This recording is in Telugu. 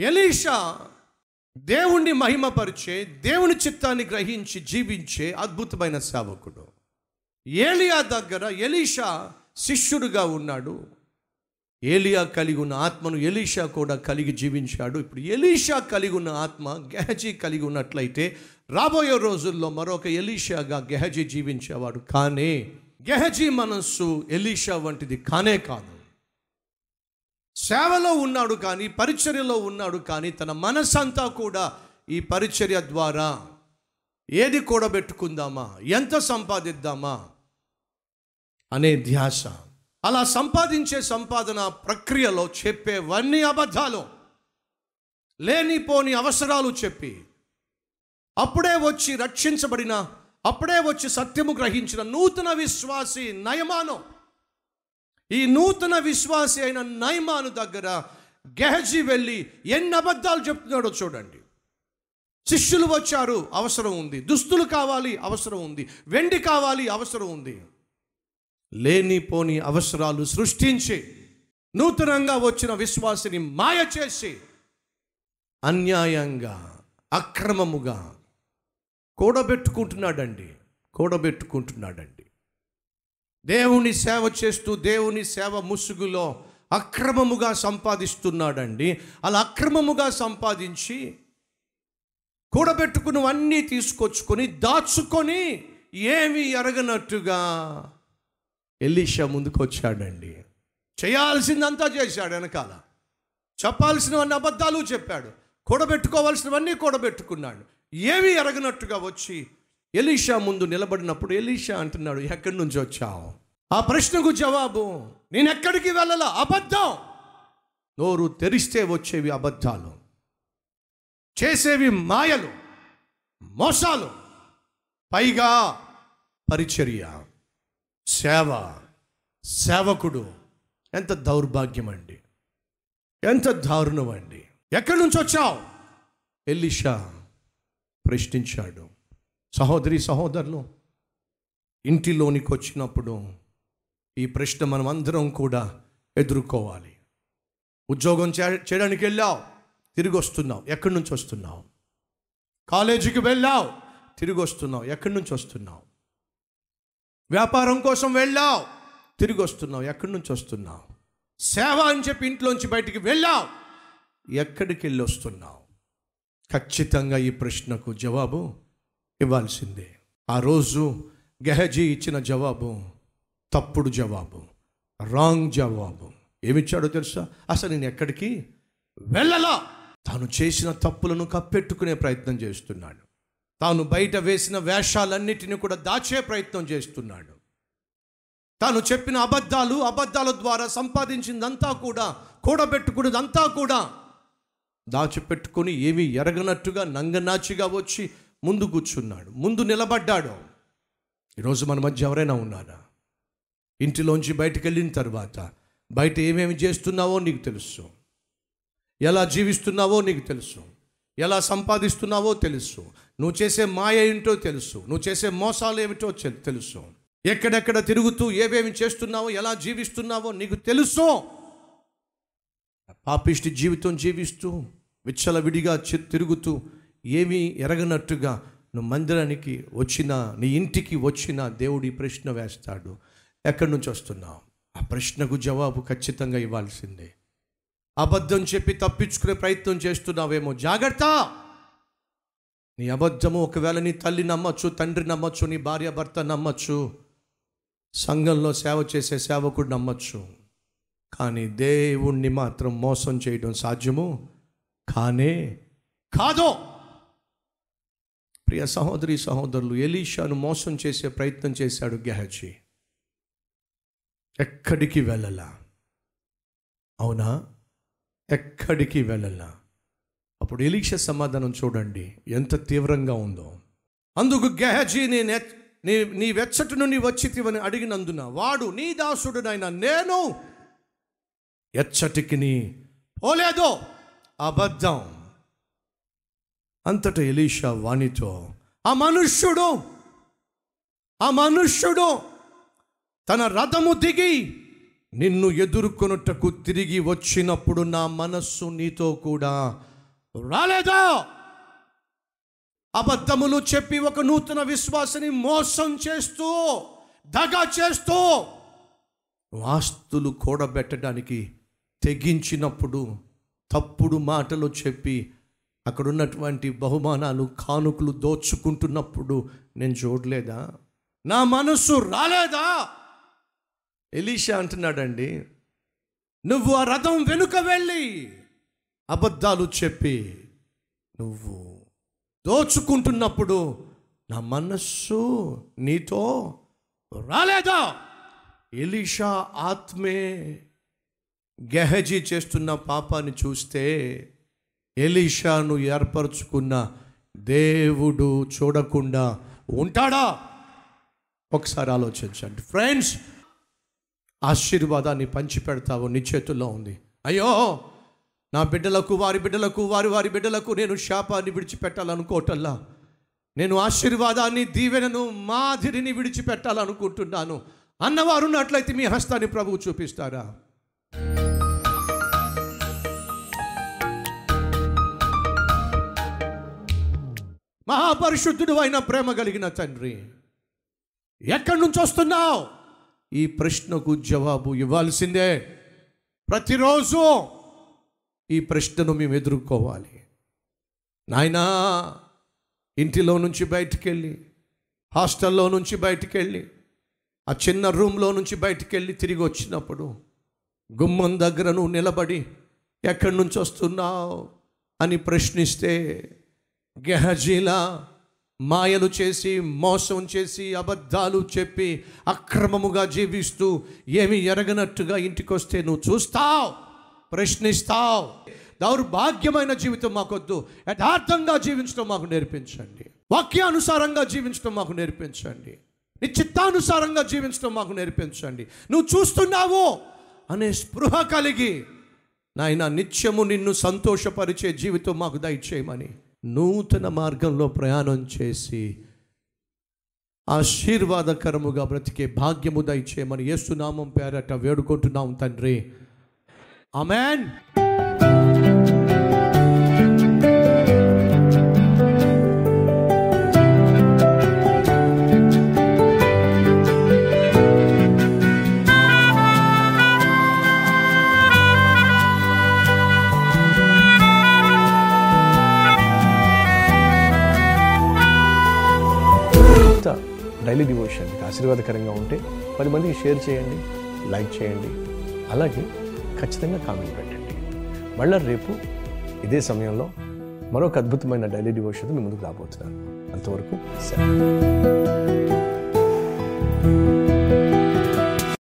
ఎలీషా దేవుణ్ణి మహిమపరిచే దేవుని చిత్తాన్ని గ్రహించి జీవించే అద్భుతమైన సేవకుడు. ఏలియా దగ్గర ఎలీషా శిష్యుడుగా ఉన్నాడు. ఏలియా కలిగి ఉన్న ఆత్మను ఎలీషా కూడా కలిగి జీవించాడు. ఇప్పుడు ఎలీషా కలిగి ఉన్న ఆత్మ గెహజీ కలిగి ఉన్నట్లయితే రాబోయే రోజుల్లో మరొక ఎలీషాగా గెహజీ జీవించేవాడు కానీ గెహజీ మనస్సు ఎలీషా వంటిది కానే కాదు. సేవలో ఉన్నాడు కానీ పరిచర్యలో ఉన్నాడు కానీ తన మనసంతా కూడా ఈ పరిచర్య ద్వారా ఏది కూడబెట్టుకుందామా? ఎంత సంపాదిద్దామా? అనే ధ్యాస. అలా సంపాదించే సంపాదన ప్రక్రియలో చెప్పేవన్నీ అబద్ధాలు. లేనిపోని అవసరాలు చెప్పి అప్పుడే వచ్చి రక్షించబడిన అప్పుడే వచ్చి సత్యము గ్రహించిన నూతన విశ్వాసి నయమానం. ఈ నూతన విశ్వాసి అయిన నైమాను దగ్గర గెహజీ వెళ్ళి ఎన్ని అబద్ధాలు చెప్తున్నాడో చూడండి. శిష్యులు వచ్చారు అవసరం ఉంది. దుస్తులు కావాలి అవసరం ఉంది. వెండి కావాలి అవసరం ఉంది. లేనిపోని అవసరాలు సృష్టించి నూతనంగా వచ్చిన విశ్వాసిని మాయ చేసి అన్యాయంగా అక్రమముగా కూడబెట్టుకుంటున్నాడండి. కూడబెట్టుకుంటున్నాడండి. దేవుని సేవ చేస్తూ దేవుని సేవ ముసుగులో అక్రమముగా సంపాదిస్తున్నాడండి. అలా అక్రమముగా సంపాదించి కూడబెట్టుకున్నవన్నీ తీసుకొచ్చుకొని దాచుకొని ఏమి ఎరగనట్టుగా ఎలీషా ముందుకు వచ్చాడండి చేయాల్సిందంతా చేశాడు వెనకాల. చెప్పాల్సినవన్నీ అబద్ధాలు చెప్పాడు. కూడబెట్టుకోవాల్సినవన్నీ కూడబెట్టుకున్నాడు. ఏమీ ఎరగనట్టుగా వచ్చి ఎలీషా ముందు నిలబడినప్పుడు ఎలీషా అంటున్నాడు ఎక్కడి నుంచి వచ్చావు? ఆ ప్రశ్నకు జవాబు నేను ఎక్కడికి వెళ్ళాల? అబద్ధం. నోరు తెరిస్తే వచ్చేవి అబద్ధాలు చేసేవి మాయలు మోసాలు. పైగా పరిచర్య సేవ సేవకుడు ఎంత దౌర్భాగ్యం అండి ఎంత దారుణం అండి ఎక్కడి నుంచి వచ్చావు? ఎలిషా ప్రశ్నించాడు. సహోదరి సహోదరులు ఇంటిలోనికి వచ్చినప్పుడు ఈ ప్రశ్న మనం అందరం కూడా ఎదుర్కోవాలి. ఉద్యోగం చేయడానికి వెళ్ళావు తిరిగి వస్తున్నావు ఎక్కడి నుంచి వస్తున్నావు? కాలేజీకి వెళ్ళావు తిరిగి వస్తున్నావు ఎక్కడి నుంచి వస్తున్నావు? వ్యాపారం కోసం వెళ్ళావు తిరిగి వస్తున్నావు ఎక్కడి నుంచి వస్తున్నావు? సేవ అని చెప్పి ఇంట్లోంచి బయటికి వెళ్ళావు ఎక్కడికి వెళ్ళి వస్తున్నావు? ఖచ్చితంగా ఈ ప్రశ్నకు జవాబు ఇవ్వాల్సిందే. ఆ రోజు గెహజీ ఇచ్చిన జవాబు తప్పుడు జవాబు రాంగ్ జవాబు. ఏమిచ్చాడో తెలుసా? అసలు నేను ఎక్కడికి? వెళ్ళలా! తాను చేసిన తప్పులను కప్పెట్టుకునే ప్రయత్నం చేస్తున్నాడు. తాను బయట వేసిన వేషాలన్నిటిని కూడా దాచే ప్రయత్నం చేస్తున్నాడు. తాను చెప్పిన అబద్ధాలు అబద్ధాల ద్వారా సంపాదించిందంతా కూడా కూడబెట్టుకున్నదంతా కూడా దాచిపెట్టుకుని ఏమీ ఎరగనట్టుగా నంగనాచిగా వచ్చి ముందు కూర్చున్నాడు ముందు నిలబడ్డాడు. ఈరోజు మన మధ్య ఎవరైనా ఉన్నారా? ఇంటిలోంచి బయటకు వెళ్ళిన తర్వాత బయట ఏమేమి చేస్తున్నావో నీకు తెలుసు. ఎలా జీవిస్తున్నావో నీకు తెలుసు. ఎలా సంపాదిస్తున్నావో తెలుసు. నువ్వు చేసే మాయ ఏంటో తెలుసు. నువ్వు చేసే మోసాలు ఏమిటో తెలుసు. ఎక్కడెక్కడ తిరుగుతూ ఏమేమి చేస్తున్నావో ఎలా జీవిస్తున్నావో నీకు తెలుసు. పాపిష్టి జీవితం జీవిస్తూ విచ్చలవిడిగా తిరుగుతూ ఏమీ ఎరగనట్టుగా నువ్వు మందిరానికి వచ్చిన నీ ఇంటికి వచ్చిన దేవుడు ఈ ప్రశ్న వేస్తాడు. ఎక్కడి నుంచి వస్తున్నావు? ఆ ప్రశ్నకు జవాబు ఖచ్చితంగా ఇవ్వాల్సిందే. అబద్ధం చెప్పి తప్పించుకునే ప్రయత్నం చేస్తున్నావేమో జాగ్రత్త! నీ అబద్ధము ఒకవేళ నీ తల్లి నమ్మచ్చు తండ్రి నమ్మచ్చు నీ భార్య భర్త నమ్మచ్చు సంఘంలో సేవ చేసే సేవకుడు నమ్మచ్చు. కానీ దేవుణ్ణి మాత్రం మోసం చేయడం సాధ్యము? కానే కాదో! ప్రియ సహోదరి సహోదరులు ఎలీషాను మోసం చేసే ప్రయత్నం చేశాడు గెహజీ. ఎక్కడికి వెళ్ళలా? అవునా? ఎక్కడికి వెళ్ళలా? అప్పుడు ఎలీష సమాధానం చూడండి ఎంత తీవ్రంగా ఉందో. అందుకు గెహజీ నీ నె- నీ నీ వెచ్చటి నుండి వచ్చితివని అడిగినందున వాడు నీ దాసుడునైన నేను ఎచ్చటికి నీ పోలేదో అబద్ధం. అంతటా ఎలీషా వాణితో ఆ మనుష్యుడు ఆ మనుష్యుడు తన రథము దిగి నిన్ను ఎదుర్కొనుటకు తిరిగి వచ్చినప్పుడు నా మనస్సు నీతో కూడా రాలేదా? అబద్ధములు చెప్పి ఒక నూతన విశ్వాసని మోసం చేస్తూ దగా చేస్తూ వాస్తులు కూడబెట్టడానికి తెగించినప్పుడు తప్పుడు మాటలు చెప్పి అక్కడ ఉన్నటువంటి బహుమానాలు కానుకలు దోచుకుంటున్నప్పుడు నేను చూడలేదా? నా మనస్సు రాలేదా? ఎలీషా అంటున్నాడండి నువ్వు ఆ రథం వెనుక వెళ్ళి అబద్ధాలు చెప్పి నువ్వు దోచుకుంటున్నప్పుడు నా మనస్సు నీతో రాలేదా? ఎలీషా ఆత్మే గెహజీ చేస్తున్న పాపాన్ని చూస్తే ఎలీషాను ఏర్పరచుకున్న దేవుడు చూడకుండా ఉంటాడా? ఒకసారి ఆలోచించండి. ఫ్రెండ్స్ ఆశీర్వాదాన్ని పంచిపెడతావు నీ చేతుల్లో ఉంది. అయ్యో నా బిడ్డలకు వారి బిడ్డలకు వారి వారి బిడ్డలకు నేను శాపాన్ని విడిచిపెట్టాలనుకోవటల్లా నేను ఆశీర్వాదాన్ని దీవెనను మాదిరిని విడిచిపెట్టాలనుకుంటున్నాను. అన్నవారు ఉన్నట్లయితే మీ హస్తాన్ని ప్రభువు చూపిస్తారా? మహాపరిశుద్ధుడు అయిన ప్రేమ కలిగిన తండ్రి. ఎక్కడి నుంచి వస్తున్నావు? ఈ ప్రశ్నకు జవాబు ఇవ్వాల్సిందే. ప్రతిరోజు ఈ ప్రశ్నను మేము ఎదుర్కోవాలి. నాయనా ఇంటిలో నుంచి బయటికి వెళ్ళి హాస్టల్లో నుంచి బయటికి వెళ్ళి ఆ చిన్న రూమ్లో నుంచి బయటికెళ్ళి తిరిగి వచ్చినప్పుడు గుమ్మం దగ్గర నువ్వు నిలబడి ఎక్కడి నుంచి వస్తున్నావు అని ప్రశ్నిస్తే గెహజీలా మాయలు చేసి మోసం చేసి అబద్ధాలు చెప్పి అక్రమముగా జీవిస్తూ ఏమి ఎరగనట్టుగా ఇంటికి వస్తే నువ్వు చూస్తావు ప్రశ్నిస్తావు. దౌర్భాగ్యమైన జీవితం మాకొద్దు. యథార్థంగా జీవించడం మాకు నేర్పించండి. వాక్యానుసారంగా జీవించడం మాకు నేర్పించండి. నీ చిత్తానుసారంగా జీవించడం మాకు నేర్పించండి. నువ్వు చూస్తున్నావు అనే స్పృహ కలిగి నాయన నిత్యము నిన్ను సంతోషపరిచే జీవితం మాకు దయచేయమని నూతన మార్గంలో ప్రయాణం చేసి ఆశీర్వాదకరముగా బ్రతికే భాగ్యము దయచేయమని యేసునామం పేరట వేడుకుంటున్నాం తండ్రి. అమెన్ డైలీ డివోషన్ మీకు ఆశీర్వాదకరంగా ఉంటే పది మందికి షేర్ చేయండి లైక్ చేయండి. అలాగే ఖచ్చితంగా కామెంట్ పెట్టండి. మళ్ళీ రేపు ఇదే సమయంలో మరొక అద్భుతమైన డైలీ డివోషన్ మీ ముందుకు రాబోతున్నాను. అంతవరకు సరే